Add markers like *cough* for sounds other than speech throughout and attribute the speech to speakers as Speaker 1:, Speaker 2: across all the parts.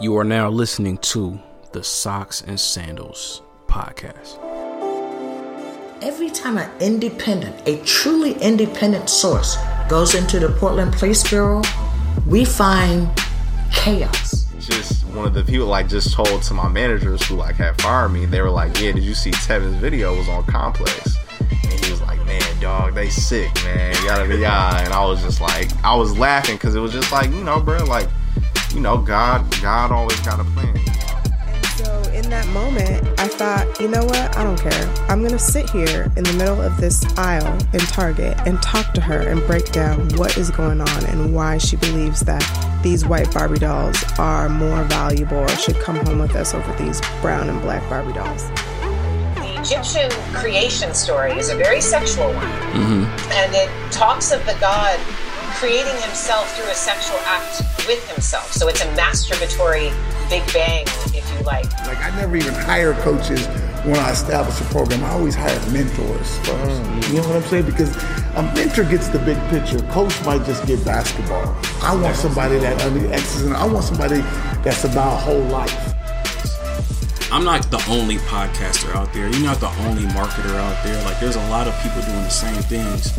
Speaker 1: You are now listening to the Socks and Sandals podcast.
Speaker 2: Every time an independent, a truly independent source goes into the Portland Police Bureau, we find chaos.
Speaker 3: Just one of the people like just told to my managers who like had fired me. They were like, "Yeah, did you see Tevin's video? It was on Complex." And he was like, "Man, dog, they sick, man, yada yada." And I was just like, I was laughing because it was just like, you know, bro, like, you know, God, God always got a plan.
Speaker 4: So in that moment, I thought, you know what? I don't care. I'm going to sit here in the middle of this aisle in Target and talk to her and break down what is going on and why she believes that these white Barbie dolls are more valuable or should come home with us over these brown and black Barbie dolls.
Speaker 5: The Egyptian creation story is a very sexual one. Mm-hmm. And it talks of the god creating himself through a sexual act with himself. So it's a masturbatory Big Bang, if you like.
Speaker 6: Like I never even hire coaches when I establish a program. I always hire mentors first. Mm. You know what I'm saying? Because a mentor gets the big picture. Coach might just get basketball. I want somebody that under X's and I want somebody that's about whole life.
Speaker 1: I'm not the only podcaster out there. You're not the only marketer out there. Like, there's a lot of people doing the same things.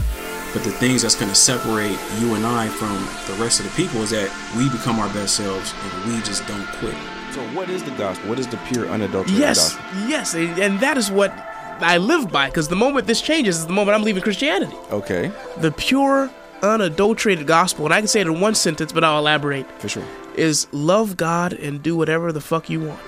Speaker 1: But the things that's going to separate you and I from the rest of the people is that we become our best selves and we just don't quit.
Speaker 7: So, what is the gospel? What is the pure, unadulterated
Speaker 8: Yes,
Speaker 7: gospel?
Speaker 8: yes, and and that is what I live by. Because the moment this changes is the moment I'm leaving Christianity.
Speaker 7: Okay,
Speaker 8: The pure, unadulterated gospel, and I can say it in one sentence, but I'll elaborate.
Speaker 7: for sure.
Speaker 8: Is love God and do whatever the fuck you want.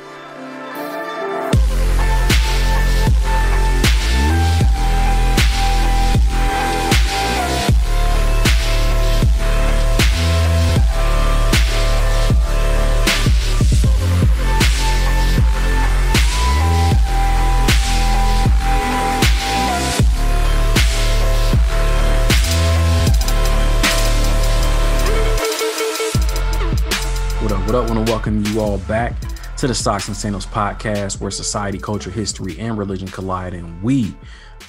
Speaker 1: What up? Up? Want to welcome you all back to the Socks and Sandals podcast, where society, culture, history, and religion collide, and we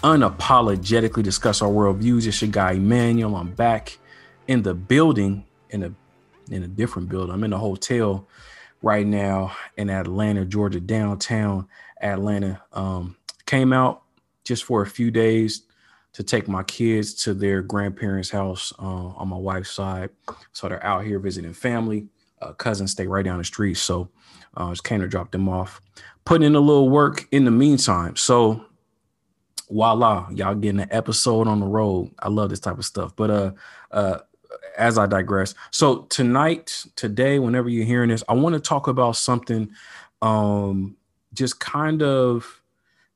Speaker 1: unapologetically discuss our worldviews. It's your guy Emmanuel. I'm back in the building in a in a different building. I'm in a hotel right now in Atlanta, Georgia, downtown Atlanta. Um, came out just for a few days to take my kids to their grandparents' house uh, on my wife's side. So they're out here visiting family. Uh, cousins stay right down the street. So uh, just came to drop them off, putting in a little work in the meantime. So voila, y'all getting an episode on the road. I love this type of stuff. But uh, uh, as I digress, so tonight, today, whenever you're hearing this, I want to talk about something, um, just kind of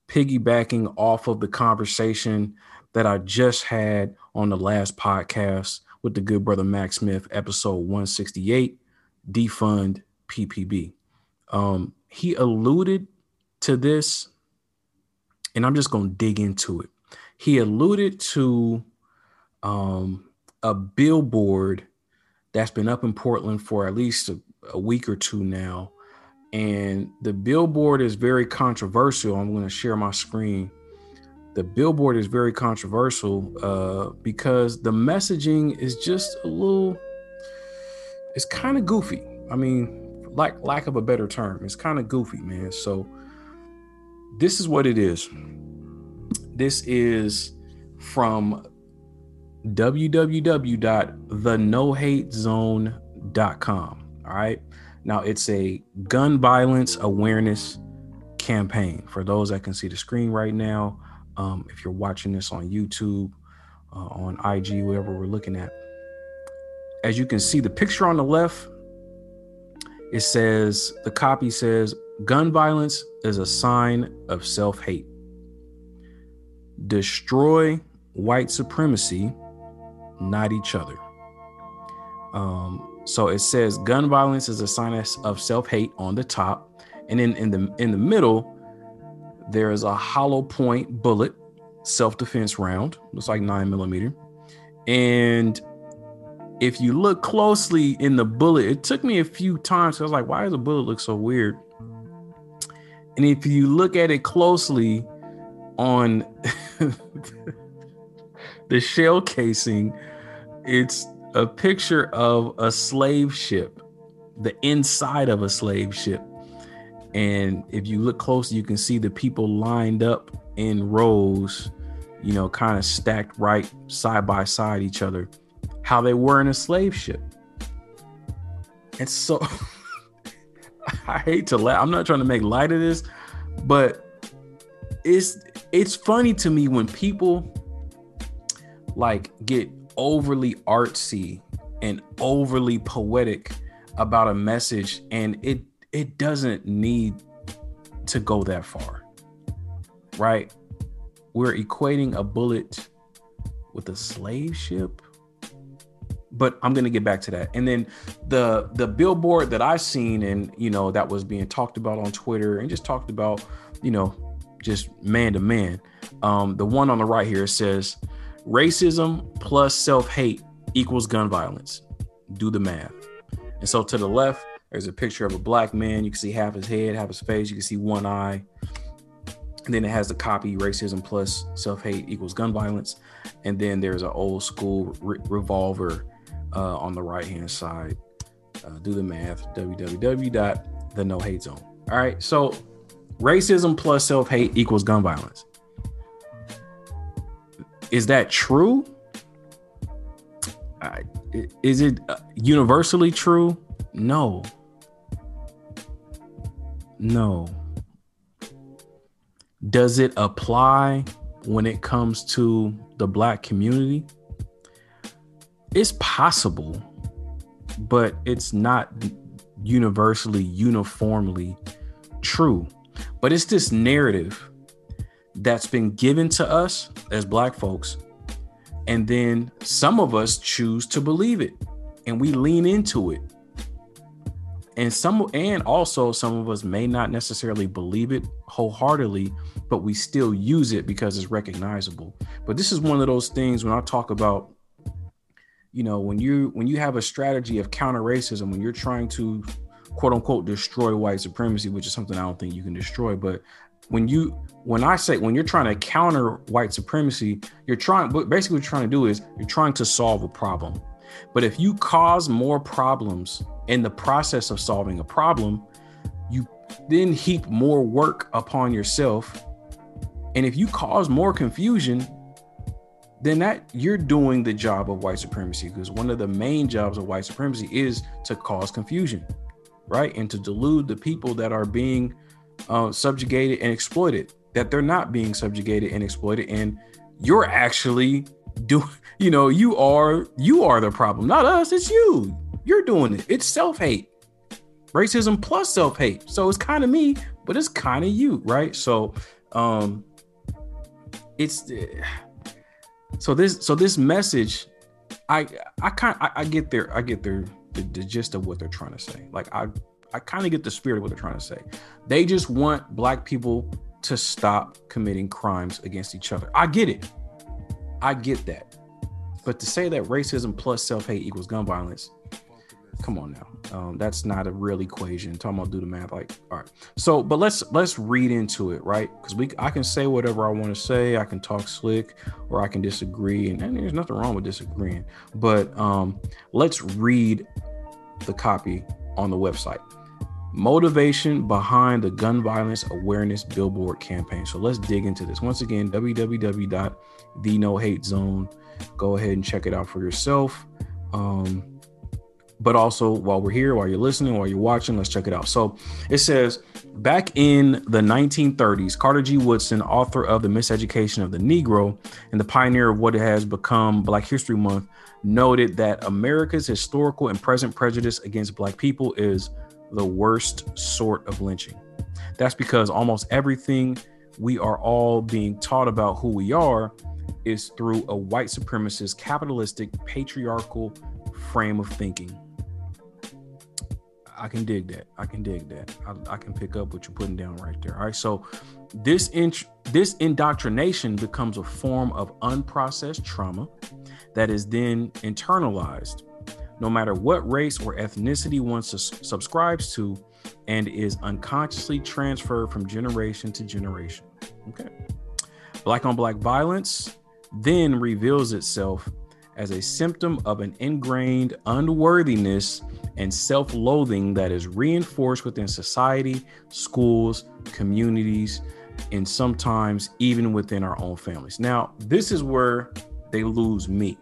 Speaker 1: piggybacking off of the conversation that I just had on the last podcast with the good brother Max Smith, episode 168, defund PPB. Um, he alluded to this, and I'm just going to dig into it. He alluded to um, a billboard that's been up in Portland for at least a, a week or two now. And the billboard is very controversial. I'm going to share my screen. The billboard is very controversial uh, because the messaging is just a little, it's kind of goofy. I mean, like lack of a better term, it's kind of goofy, man. So this is what it is. This is from www.thenohatezone.com. All right. Now it's a gun violence awareness campaign. For those that can see the screen right now, um, if you're watching this on YouTube, uh, on IG, whatever we're looking at, as you can see, the picture on the left, it says the copy says gun violence is a sign of self hate. Destroy white supremacy, not each other. Um, so it says gun violence is a sign of self hate on the top, and then in the in the middle, there is a hollow point bullet, self defense round, looks like nine millimeter, and if you look closely in the bullet, it took me a few times. I was like, why does a bullet look so weird? And if you look at it closely on *laughs* the shell casing, it's a picture of a slave ship the inside of a slave ship. And if you look close, you can see the people lined up in rows, you know, kind of stacked right side by side each other, how they were in a slave ship. And so *laughs* I hate to laugh. I'm not trying to make light of this, but it's it's funny to me when people like get overly artsy and overly poetic about a message and it it doesn't need to go that far right we're equating a bullet with a slave ship but i'm going to get back to that and then the the billboard that i've seen and you know that was being talked about on twitter and just talked about you know just man to man um the one on the right here says racism plus self-hate equals gun violence do the math and so to the left, there's a picture of a black man. You can see half his head, half his face. You can see one eye. And then it has the copy racism plus self hate equals gun violence. And then there's an old school re- revolver uh, on the right hand side. Uh, do the math www. no hate zone. All right. So racism plus self hate equals gun violence. Is that true? I, is it uh, universally true? No. No. Does it apply when it comes to the black community? It's possible, but it's not universally, uniformly true. But it's this narrative that's been given to us as black folks and then some of us choose to believe it and we lean into it. And some and also some of us may not necessarily believe it wholeheartedly, but we still use it because it's recognizable. But this is one of those things when I talk about you know, when you when you have a strategy of counter racism, when you're trying to quote unquote destroy white supremacy, which is something I don't think you can destroy, but when you when I say when you're trying to counter white supremacy, you're trying but basically what you're trying to do is you're trying to solve a problem. But if you cause more problems in the process of solving a problem, you then heap more work upon yourself. And if you cause more confusion, then that you're doing the job of white supremacy because one of the main jobs of white supremacy is to cause confusion, right? And to delude the people that are being uh, subjugated and exploited that they're not being subjugated and exploited and you're actually do *laughs* you know you are you are the problem. Not us it's you. You're doing it. It's self-hate. Racism plus self-hate. So it's kind of me but it's kind of you right? So um it's so this so this message i i kind I, I get there i get their the, the gist of what they're trying to say like i I kind of get the spirit of what they're trying to say. They just want black people to stop committing crimes against each other. I get it. I get that. But to say that racism plus self-hate equals gun violence, come on now. Um, that's not a real equation. I'm Talking about do the math, like all right. So, but let's let's read into it, right? Because we I can say whatever I want to say. I can talk slick, or I can disagree, and, and there's nothing wrong with disagreeing. But um, let's read the copy on the website motivation behind the gun violence awareness billboard campaign. So let's dig into this. Once again, www.thenohatezone. Go ahead and check it out for yourself. Um, but also while we're here, while you're listening, while you're watching, let's check it out. So it says back in the 1930s, Carter G. Woodson, author of The Miseducation of the Negro and the pioneer of what has become Black History Month, noted that America's historical and present prejudice against Black people is the worst sort of lynching. That's because almost everything we are all being taught about who we are is through a white supremacist, capitalistic, patriarchal frame of thinking. I can dig that. I can dig that. I, I, can pick up what you're putting down right there. All right. So this this indoctrination becomes a form of unprocessed trauma that is then internalized no matter what race or ethnicity one subscribes to and is unconsciously transferred from generation to generation. Okay. Black on black violence then reveals itself as a symptom of an ingrained unworthiness and self loathing that is reinforced within society, schools, communities, and sometimes even within our own families. Now, this is where they lose me.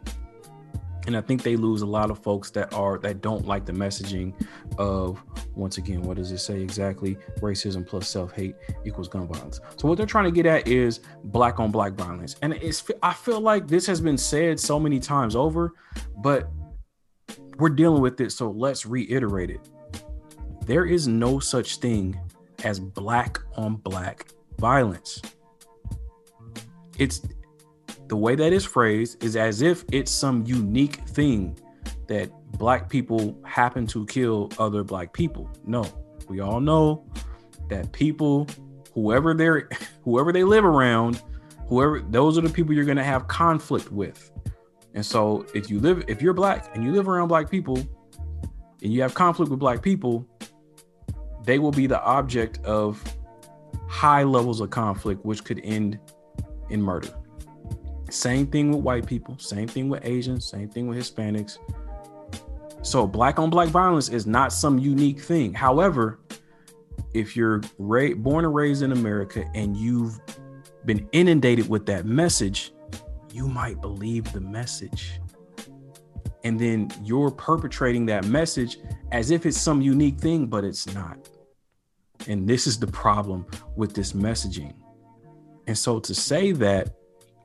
Speaker 1: And I think they lose a lot of folks that are that don't like the messaging of once again, what does it say exactly? Racism plus self-hate equals gun violence. So what they're trying to get at is black on black violence. And it's I feel like this has been said so many times over, but we're dealing with it, so let's reiterate it. There is no such thing as black on black violence. It's the way that is phrased is as if it's some unique thing that black people happen to kill other black people. No, we all know that people, whoever they're, *laughs* whoever they live around, whoever those are the people you're gonna have conflict with. And so if you live, if you're black and you live around black people and you have conflict with black people, they will be the object of high levels of conflict, which could end in murder. Same thing with white people, same thing with Asians, same thing with Hispanics. So black on black violence is not some unique thing. However, if you're ra- born and raised in America and you've been inundated with that message, you might believe the message. And then you're perpetrating that message as if it's some unique thing, but it's not. And this is the problem with this messaging. And so to say that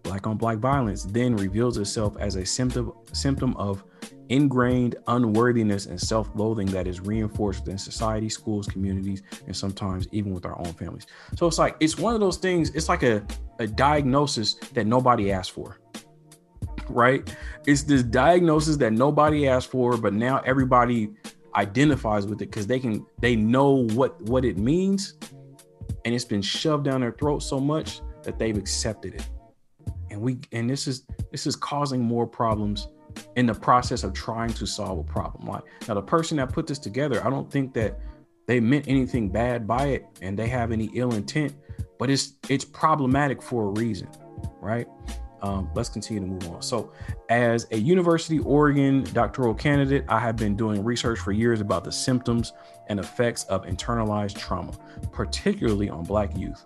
Speaker 1: black on black violence then reveals itself as a symptom symptom of ingrained unworthiness and self-loathing that is reinforced within society, schools, communities, and sometimes even with our own families. So it's like it's one of those things, it's like a, a diagnosis that nobody asked for. Right? It's this diagnosis that nobody asked for, but now everybody identifies with it because they can they know what what it means and it's been shoved down their throat so much that they've accepted it and we and this is this is causing more problems in the process of trying to solve a problem like now the person that put this together i don't think that they meant anything bad by it and they have any ill intent but it's it's problematic for a reason right um, let's continue to move on. So, as a University Oregon doctoral candidate, I have been doing research for years about the symptoms and effects of internalized trauma, particularly on Black youth.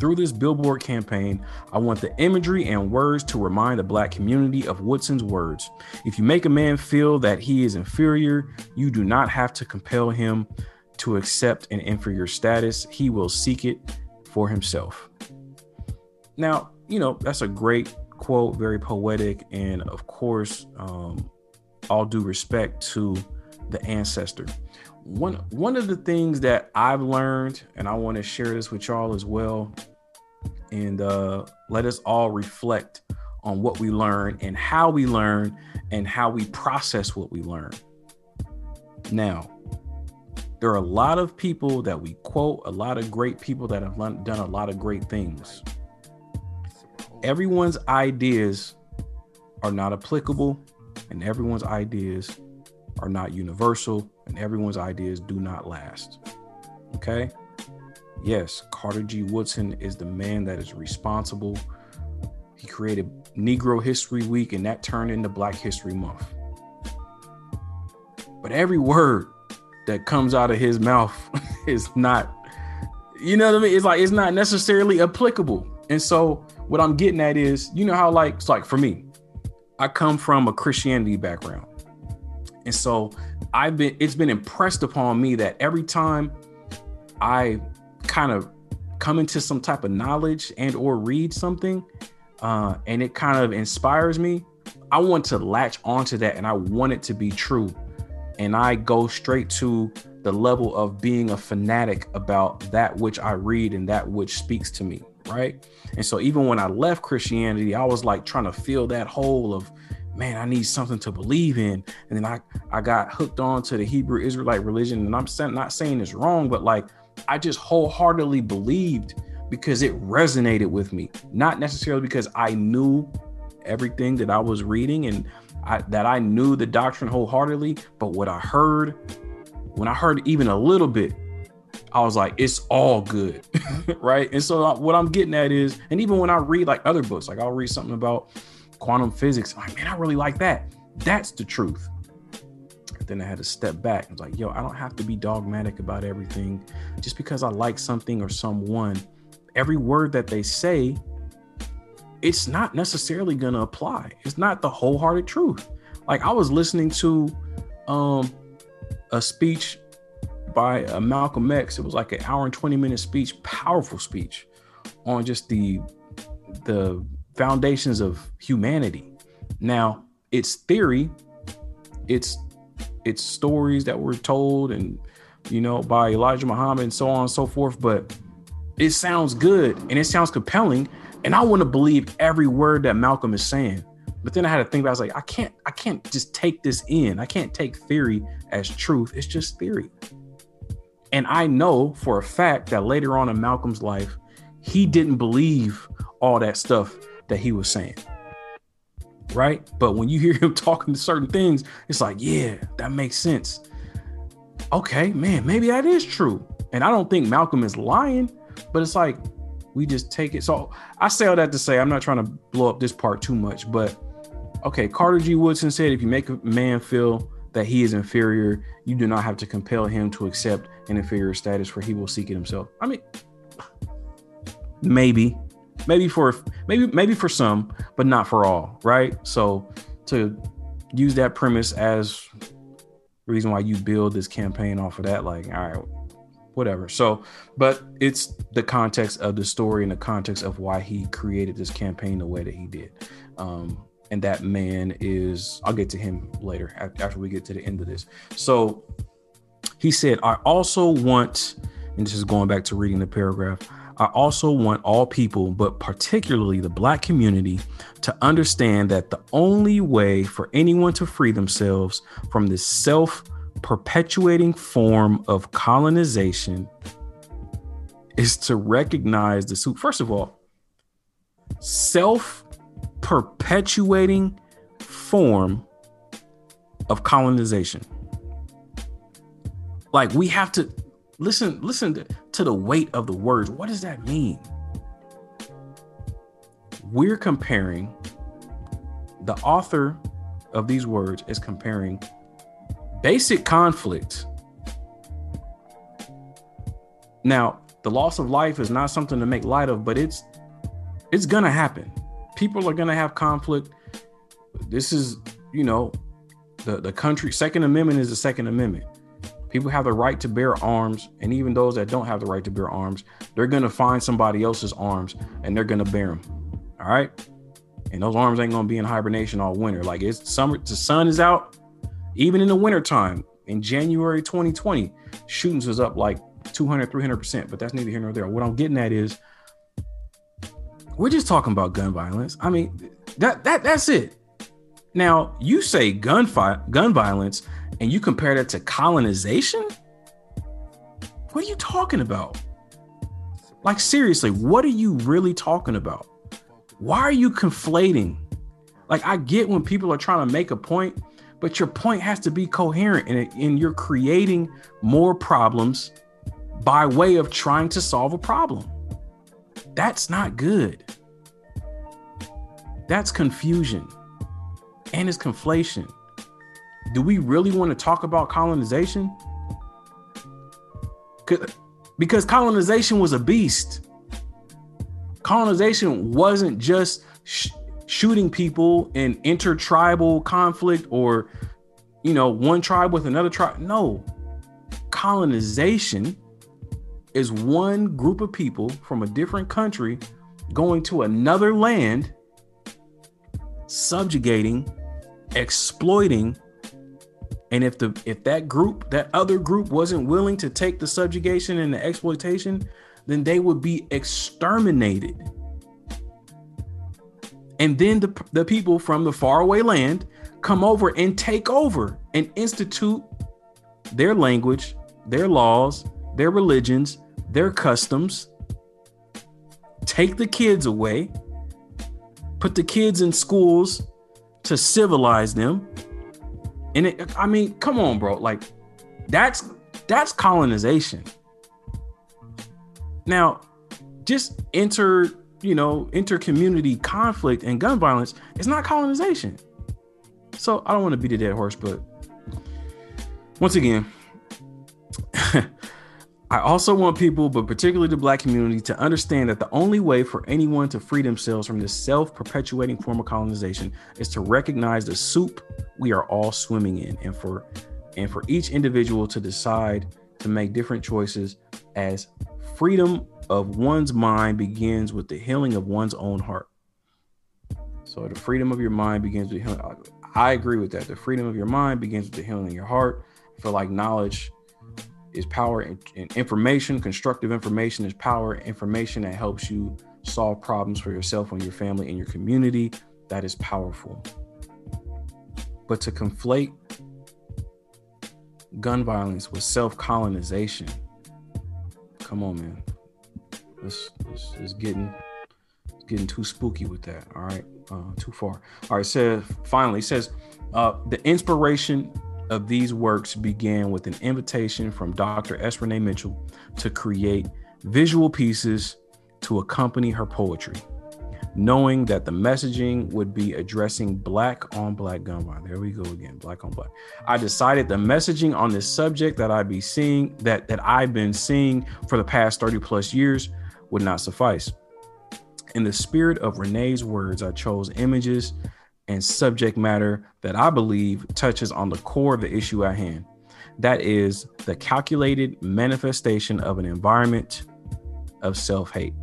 Speaker 1: Through this billboard campaign, I want the imagery and words to remind the Black community of Woodson's words. If you make a man feel that he is inferior, you do not have to compel him to accept an inferior status. He will seek it for himself. Now, you know, that's a great quote, very poetic, and of course, um, all due respect to the ancestor one one of the things that I've learned, and I want to share this with y'all as well, and uh, let us all reflect on what we learn and how we learn and how we process what we learn. Now, there are a lot of people that we quote, a lot of great people that have done a lot of great things. Everyone's ideas are not applicable, and everyone's ideas are not universal, and everyone's ideas do not last. Okay? Yes, Carter G. Woodson is the man that is responsible. He created Negro History Week, and that turned into Black History Month. But every word that comes out of his mouth *laughs* is not, you know what I mean? It's like it's not necessarily applicable. And so what I'm getting at is, you know how like it's like for me, I come from a Christianity background. And so I've been it's been impressed upon me that every time I kind of come into some type of knowledge and or read something uh, and it kind of inspires me i want to latch onto that and i want it to be true and i go straight to the level of being a fanatic about that which i read and that which speaks to me right and so even when i left christianity i was like trying to fill that hole of man, I need something to believe in. And then I, I got hooked on to the Hebrew Israelite religion. And I'm not saying it's wrong, but like I just wholeheartedly believed because it resonated with me, not necessarily because I knew everything that I was reading and I, that I knew the doctrine wholeheartedly, but what I heard, when I heard even a little bit, I was like, it's all good, *laughs* right? And so uh, what I'm getting at is, and even when I read like other books, like I'll read something about quantum physics, I'm like, man, I really like that. That's the truth then I had to step back. I was like, yo, I don't have to be dogmatic about everything. Just because I like something or someone, every word that they say, it's not necessarily gonna apply. It's not the wholehearted truth. Like I was listening to um a speech by uh, Malcolm X. It was like an hour and 20 minute speech, powerful speech on just the the foundations of humanity. Now, it's theory, it's it's stories that were told and you know by Elijah Muhammad and so on and so forth, but it sounds good and it sounds compelling. And I want to believe every word that Malcolm is saying. But then I had to think about I was like, I can't, I can't just take this in. I can't take theory as truth. It's just theory. And I know for a fact that later on in Malcolm's life, he didn't believe all that stuff that he was saying. Right. But when you hear *laughs* him talking to certain things, it's like, yeah, that makes sense. Okay, man, maybe that is true. And I don't think Malcolm is lying, but it's like we just take it. So I say all that to say I'm not trying to blow up this part too much, but okay, Carter G. Woodson said if you make a man feel that he is inferior, you do not have to compel him to accept an inferior status, for he will seek it himself. I mean, maybe, maybe for maybe maybe for some, but not for all, right? So to use that premise as reason why you build this campaign off of that, like, all right, whatever. So, but it's the context of the story and the context of why he created this campaign the way that he did. Um, and that man is i'll get to him later after we get to the end of this so he said i also want and this is going back to reading the paragraph i also want all people but particularly the black community to understand that the only way for anyone to free themselves from this self perpetuating form of colonization is to recognize the suit first of all self perpetuating form of colonization. Like we have to listen listen to, to the weight of the words. What does that mean? We're comparing the author of these words is comparing basic conflict. Now, the loss of life is not something to make light of, but it's it's gonna happen people are going to have conflict. This is, you know, the, the country, Second Amendment is the Second Amendment. People have the right to bear arms, and even those that don't have the right to bear arms, they're going to find somebody else's arms and they're going to bear them. All right. And those arms ain't going to be in hibernation all winter. Like it's summer, the sun is out, even in the wintertime in January 2020, shootings was up like 200, 300%, but that's neither here nor there. What I'm getting at is we're just talking about gun violence. I mean, that that that's it. Now, you say gun fi- gun violence and you compare that to colonization? What are you talking about? Like seriously, what are you really talking about? Why are you conflating? Like I get when people are trying to make a point, but your point has to be coherent and, and you're creating more problems by way of trying to solve a problem. That's not good. That's confusion and it's conflation. Do we really want to talk about colonization? Because colonization was a beast. Colonization wasn't just sh- shooting people in intertribal conflict or, you know, one tribe with another tribe. No, colonization is one group of people from a different country going to another land, subjugating, exploiting. And if the if that group, that other group wasn't willing to take the subjugation and the exploitation, then they would be exterminated. And then the, the people from the faraway land come over and take over and institute their language, their laws, their religions, their customs, take the kids away, put the kids in schools to civilize them. And it, I mean, come on, bro. Like that's that's colonization. Now, just enter, you know, inter-community conflict and gun violence is not colonization. So I don't want to beat a dead horse, but once again, *laughs* I also want people, but particularly the black community, to understand that the only way for anyone to free themselves from this self perpetuating form of colonization is to recognize the soup we are all swimming in and for and for each individual to decide to make different choices as freedom of one's mind begins with the healing of one's own heart. So the freedom of your mind begins with healing. I agree with that. The freedom of your mind begins with the healing of your heart. Feel like knowledge is power and, information, constructive information is power, information that helps you solve problems for yourself and your family and your community. That is powerful. But to conflate gun violence with self colonization, come on, man. This, is getting it's getting too spooky with that. All right, uh, too far. All right, so finally, says uh, the inspiration of these works began with an invitation from Dr. S. Renee Mitchell to create visual pieces to accompany her poetry, knowing that the messaging would be addressing black on black gun violence. There we go again, black on black. I decided the messaging on this subject that I'd be seeing that that I've been seeing for the past 30 plus years would not suffice. In the spirit of Renee's words, I chose images and subject matter that I believe touches on the core of the issue at hand. That is the calculated manifestation of an environment of self hate.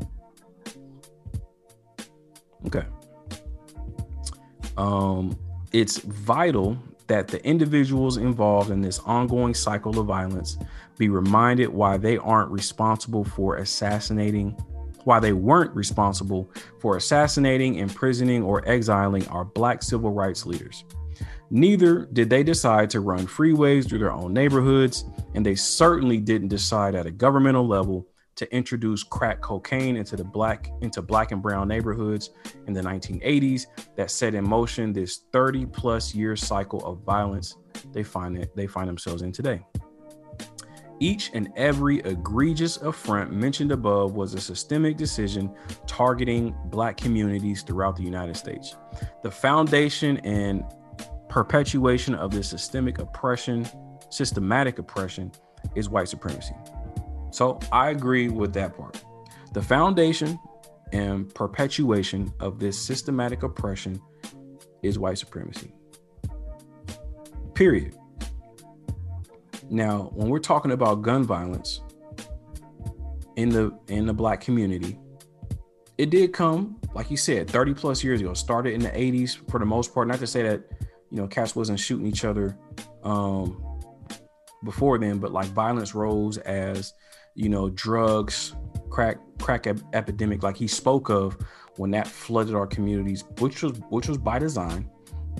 Speaker 1: Okay. Um, it's vital that the individuals involved in this ongoing cycle of violence be reminded why they aren't responsible for assassinating why they weren't responsible for assassinating, imprisoning, or exiling our black civil rights leaders. Neither did they decide to run freeways through their own neighborhoods, and they certainly didn't decide at a governmental level to introduce crack cocaine into the black into black and brown neighborhoods in the 1980s that set in motion this 30 plus year cycle of violence they find it they find themselves in today. Each and every egregious affront mentioned above was a systemic decision targeting Black communities throughout the United States. The foundation and perpetuation of this systemic oppression, systematic oppression, is white supremacy. So I agree with that part. The foundation and perpetuation of this systematic oppression is white supremacy. Period. Now, when we're talking about gun violence in the in the black community, it did come, like you said, 30 plus years ago. Started in the 80s for the most part. Not to say that, you know, cats wasn't shooting each other um before then, but like violence rose as, you know, drugs, crack crack ep- epidemic like he spoke of when that flooded our communities, which was which was by design,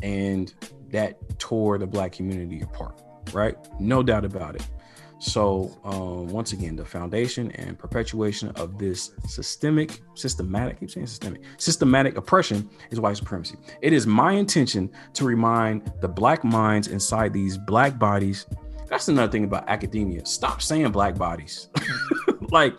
Speaker 1: and that tore the black community apart right? No doubt about it. So, um, once again, the foundation and perpetuation of this systemic, systematic, keep saying systemic, systematic oppression is white supremacy. It is my intention to remind the black minds inside these black bodies. That's another thing about academia. Stop saying black bodies. *laughs* like,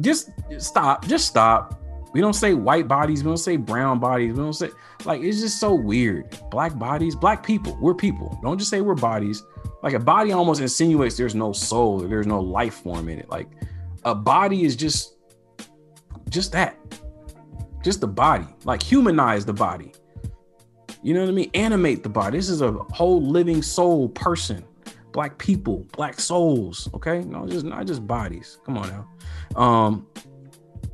Speaker 1: just stop. Just stop. We don't say white bodies. We don't say brown bodies. We don't say like it's just so weird. Black bodies, black people. We're people. Don't just say we're bodies like a body almost insinuates there's no soul there's no life form in it like a body is just just that just the body like humanize the body you know what i mean animate the body this is a whole living soul person black people black souls okay no just not just bodies come on now um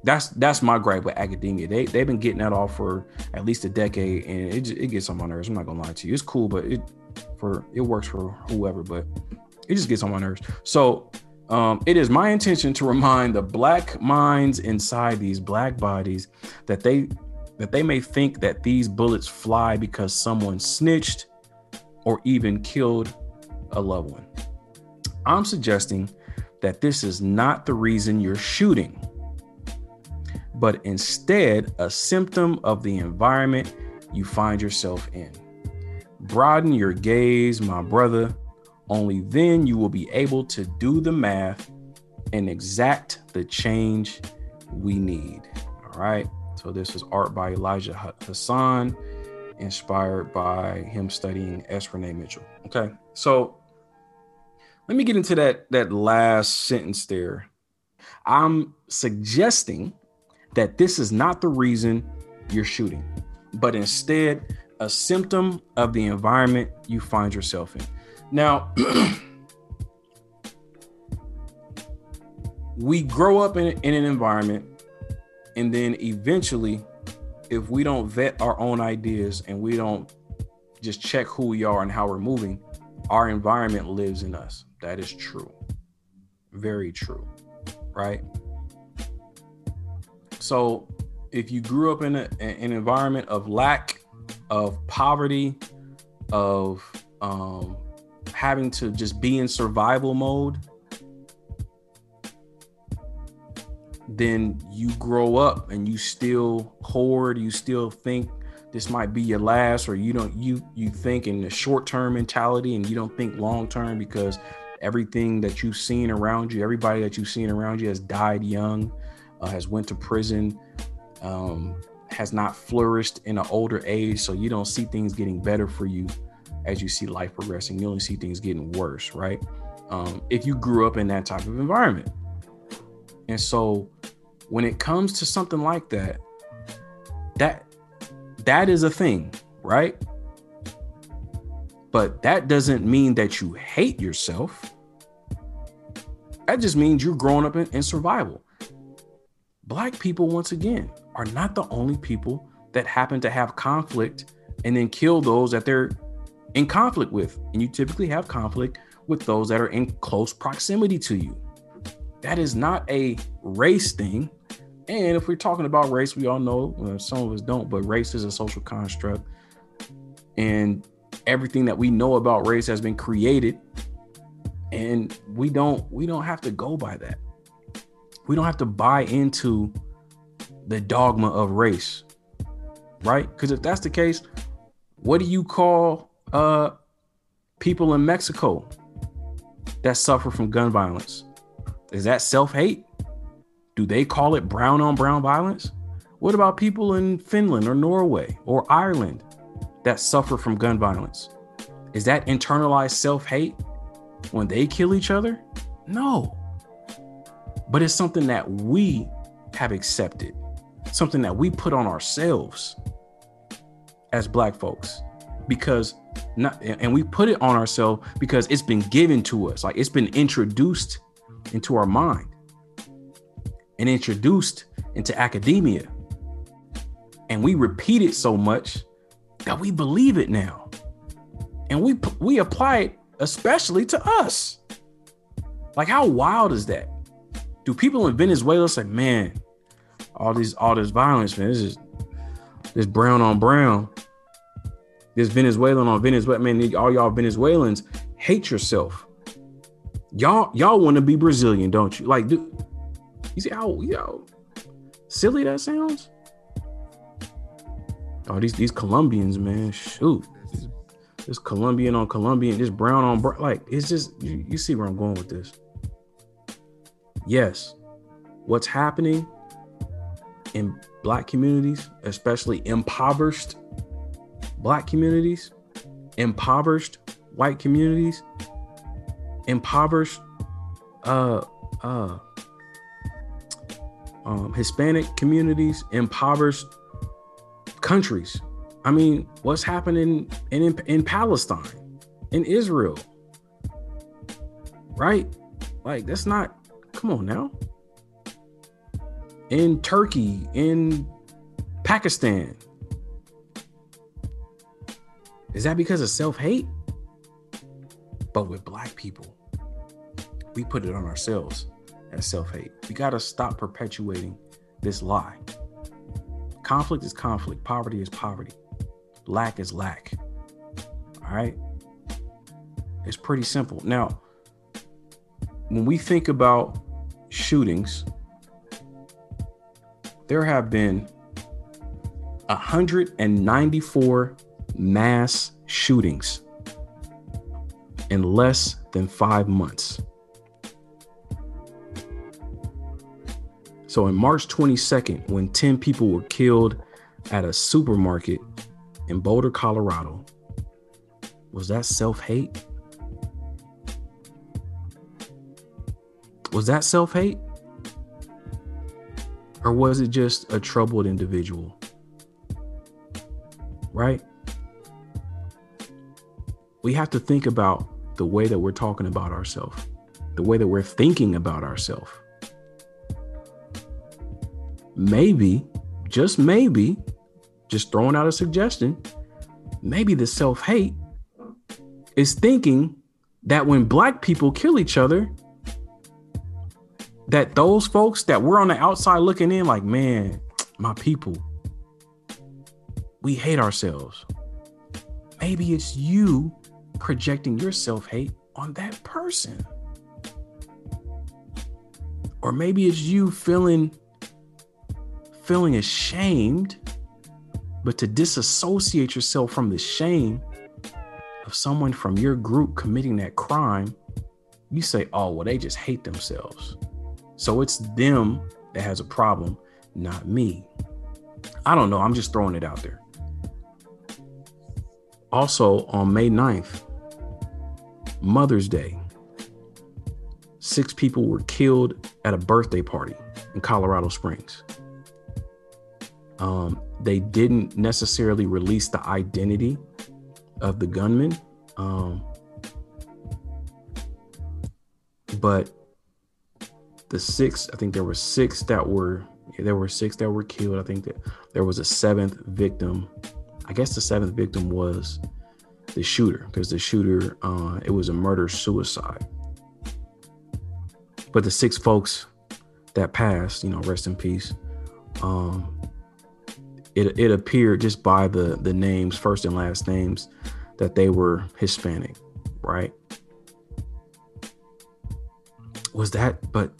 Speaker 1: that's that's my gripe with academia. They they've been getting that off for at least a decade, and it it gets on my nerves. I'm not gonna lie to you. It's cool, but it for it works for whoever, but it just gets on my nerves. So um, it is my intention to remind the black minds inside these black bodies that they that they may think that these bullets fly because someone snitched or even killed a loved one. I'm suggesting that this is not the reason you're shooting, but instead a symptom of the environment you find yourself in. Broaden your gaze, my brother. Only then you will be able to do the math and exact the change we need. All right. So this is art by Elijah Hassan, inspired by him studying S. Renee Mitchell. Okay. So let me get into that that last sentence there. I'm suggesting that this is not the reason you're shooting, but instead a symptom of the environment you find yourself in. Now, *clears throat* we grow up in, in an environment, and then eventually, if we don't vet our own ideas and we don't just check who we are and how we're moving, our environment lives in us. That is true. Very true. Right? So, if you grew up in a, an environment of lack, of poverty, of um, having to just be in survival mode, then you grow up and you still hoard, you still think this might be your last, or you don't you you think in the short term mentality and you don't think long term because everything that you've seen around you, everybody that you've seen around you has died young, uh, has went to prison, um, has not flourished in an older age, so you don't see things getting better for you as you see life progressing. You only see things getting worse, right? Um, if you grew up in that type of environment. And so when it comes to something like that, that that is a thing, right? But that doesn't mean that you hate yourself. That just means you're growing up in, in survival. Black people, once again, are not the only people that happen to have conflict and then kill those that they're in conflict with. And you typically have conflict with those that are in close proximity to you. That is not a race thing. And if we're talking about race, we all know well, some of us don't, but race is a social construct. And everything that we know about race has been created. And we don't we don't have to go by that. We don't have to buy into the dogma of race. Right? Because if that's the case, what do you call uh people in Mexico that suffer from gun violence? Is that self-hate? Do they call it brown on brown violence? What about people in Finland or Norway or Ireland that suffer from gun violence? Is that internalized self-hate when they kill each other? No. But it's something that we have accepted, something that we put on ourselves as black folks because not and we put it on ourselves because it's been given to us like it's been introduced into our mind and introduced into academia. And we repeat it so much that we believe it now. And we we apply it especially to us. Like how wild is that do people in venezuela say man all these all this violence man this is this brown on brown. This venezuelan on venezuela man all y'all venezuelans hate yourself. Y'all y'all want to be brazilian don't you? Like do you see how yo silly that sounds? Oh these these colombians man shoot. This colombian on colombian this brown on brown like it's just you, you see where i'm going with this yes what's happening in black communities especially impoverished black communities impoverished white communities impoverished uh uh um, Hispanic communities, impoverished countries. I mean, what's happening in, in in Palestine, in Israel, right? Like that's not. Come on now. In Turkey, in Pakistan, is that because of self hate? But with black people, we put it on ourselves as self hate. We got to stop perpetuating this lie. Conflict is conflict, poverty is poverty, lack is lack. All right? It's pretty simple. Now, when we think about shootings, there have been 194 mass shootings in less than five months. So, in March 22nd, when 10 people were killed at a supermarket in Boulder, Colorado, was that self hate? Was that self hate? Or was it just a troubled individual? Right? We have to think about the way that we're talking about ourselves, the way that we're thinking about ourselves. Maybe, just maybe, just throwing out a suggestion, maybe the self hate is thinking that when black people kill each other, that those folks that we're on the outside looking in, like, man, my people, we hate ourselves. Maybe it's you projecting your self hate on that person. Or maybe it's you feeling feeling ashamed, but to disassociate yourself from the shame of someone from your group committing that crime, you say, oh, well, they just hate themselves. So it's them that has a problem, not me. I don't know. I'm just throwing it out there. Also, on May 9th, Mother's Day, six people were killed at a birthday party in Colorado Springs. Um, they didn't necessarily release the identity of the gunman. Um, but the six, I think there were six that were there were six that were killed. I think that there was a seventh victim. I guess the seventh victim was the shooter because the shooter uh, it was a murder suicide. But the six folks that passed, you know, rest in peace. Um, it it appeared just by the the names, first and last names, that they were Hispanic, right? Was that? But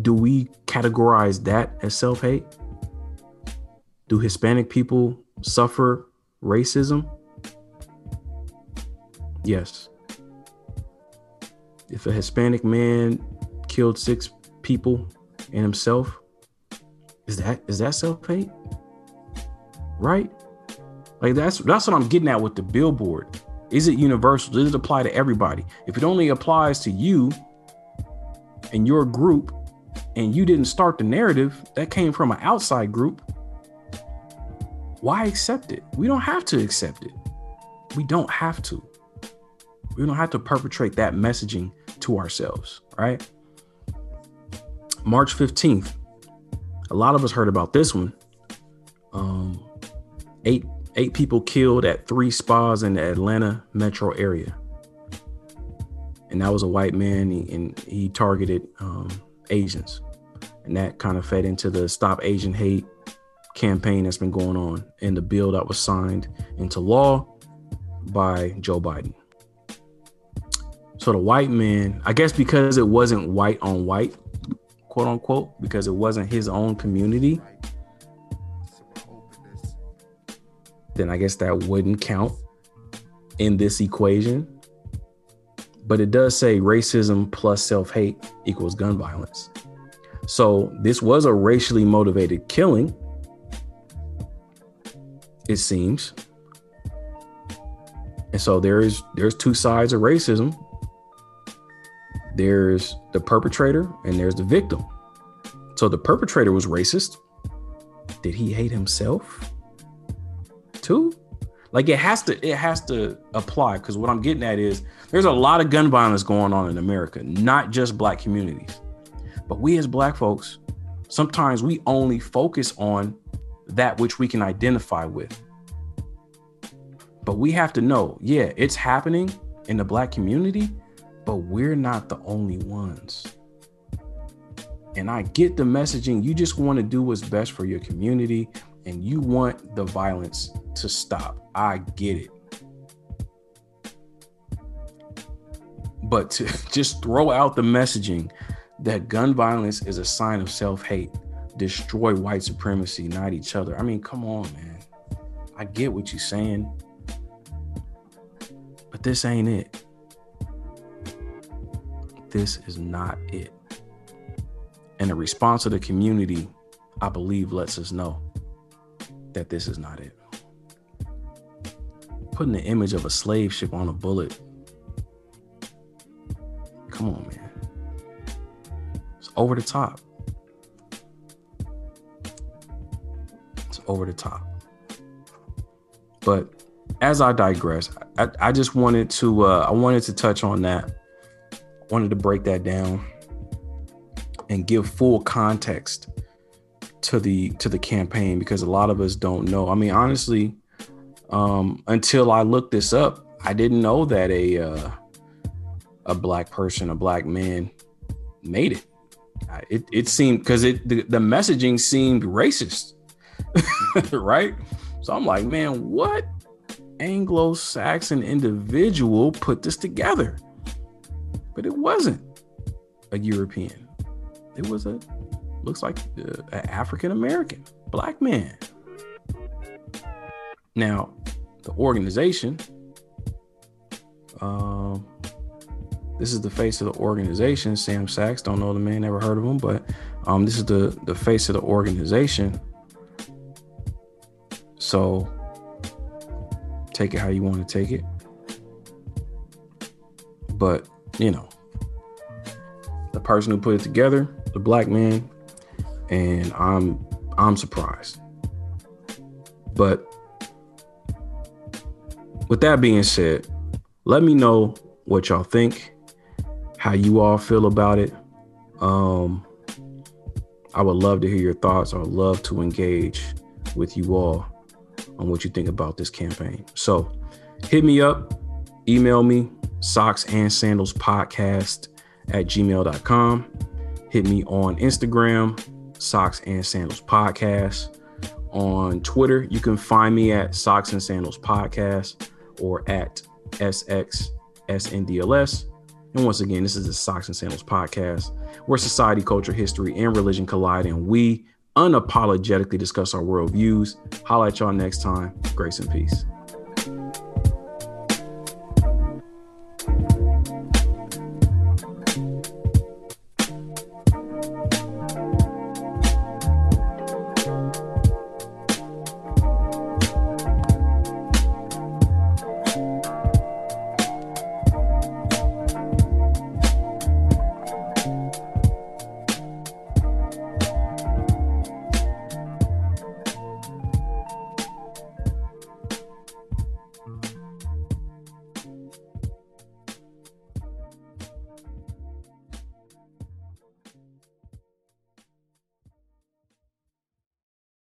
Speaker 1: do we categorize that as self hate? Do Hispanic people suffer racism? Yes. If a Hispanic man killed six people and himself, is that is that self hate? right? Like that's that's what I'm getting at with the billboard. Is it universal? Does it apply to everybody? If it only applies to you and your group, and you didn't start the narrative that came from an outside group, why accept it? We don't have to accept it. We don't have to. We don't have to perpetrate that messaging to ourselves, right? March 15th. A lot of us heard about this one. Um, eight eight people killed at three spas in the Atlanta metro area. And that was a white man, and he targeted um, Asians. And that kind of fed into the Stop Asian Hate campaign that's been going on and the bill that was signed into law by Joe Biden. So the white man, I guess because it wasn't white on white, quote unquote, because it wasn't his own community, then I guess that wouldn't count in this equation. But it does say racism plus self hate equals gun violence. So this was a racially motivated killing, it seems. And so there is there's two sides of racism. There's the perpetrator and there's the victim. So the perpetrator was racist. Did he hate himself? too? Like it has to it has to apply because what I'm getting at is there's a lot of gun violence going on in America, not just black communities. But we as black folks, sometimes we only focus on that which we can identify with. But we have to know, yeah, it's happening in the black community, but we're not the only ones. And I get the messaging. You just want to do what's best for your community and you want the violence to stop. I get it. But to *laughs* just throw out the messaging that gun violence is a sign of self hate, destroy white supremacy, not each other. I mean, come on, man. I get what you're saying, but this ain't it. This is not it. And the response of the community, I believe, lets us know that this is not it. Putting the image of a slave ship on a bullet. Come on, man. It's over the top. It's over the top. But as I digress, I, I just wanted to uh, I wanted to touch on that. Wanted to break that down and give full context to the to the campaign because a lot of us don't know. I mean, honestly, um, until I looked this up, I didn't know that a uh, a black person, a black man, made it. It it seemed because it the, the messaging seemed racist, *laughs* right? So I'm like, man, what Anglo-Saxon individual put this together? But it wasn't a European. It was a looks like uh, an African American black man. Now, the organization. Um, this is the face of the organization. Sam Sachs. Don't know the man. Never heard of him. But um, this is the the face of the organization. So take it how you want to take it. But you know, the person who put it together, the black man, and I'm I'm surprised. But with that being said, let me know what y'all think, how you all feel about it. Um, I would love to hear your thoughts. I would love to engage with you all on what you think about this campaign. So hit me up, email me, socks and sandals podcast at gmail.com. Hit me on Instagram, socks and sandals podcast. On Twitter, you can find me at socks and sandals podcast or at SXSNDLS. And once again, this is the Socks and Sandals podcast, where society, culture, history, and religion collide, and we unapologetically discuss our worldviews. At y'all next time. Grace and peace.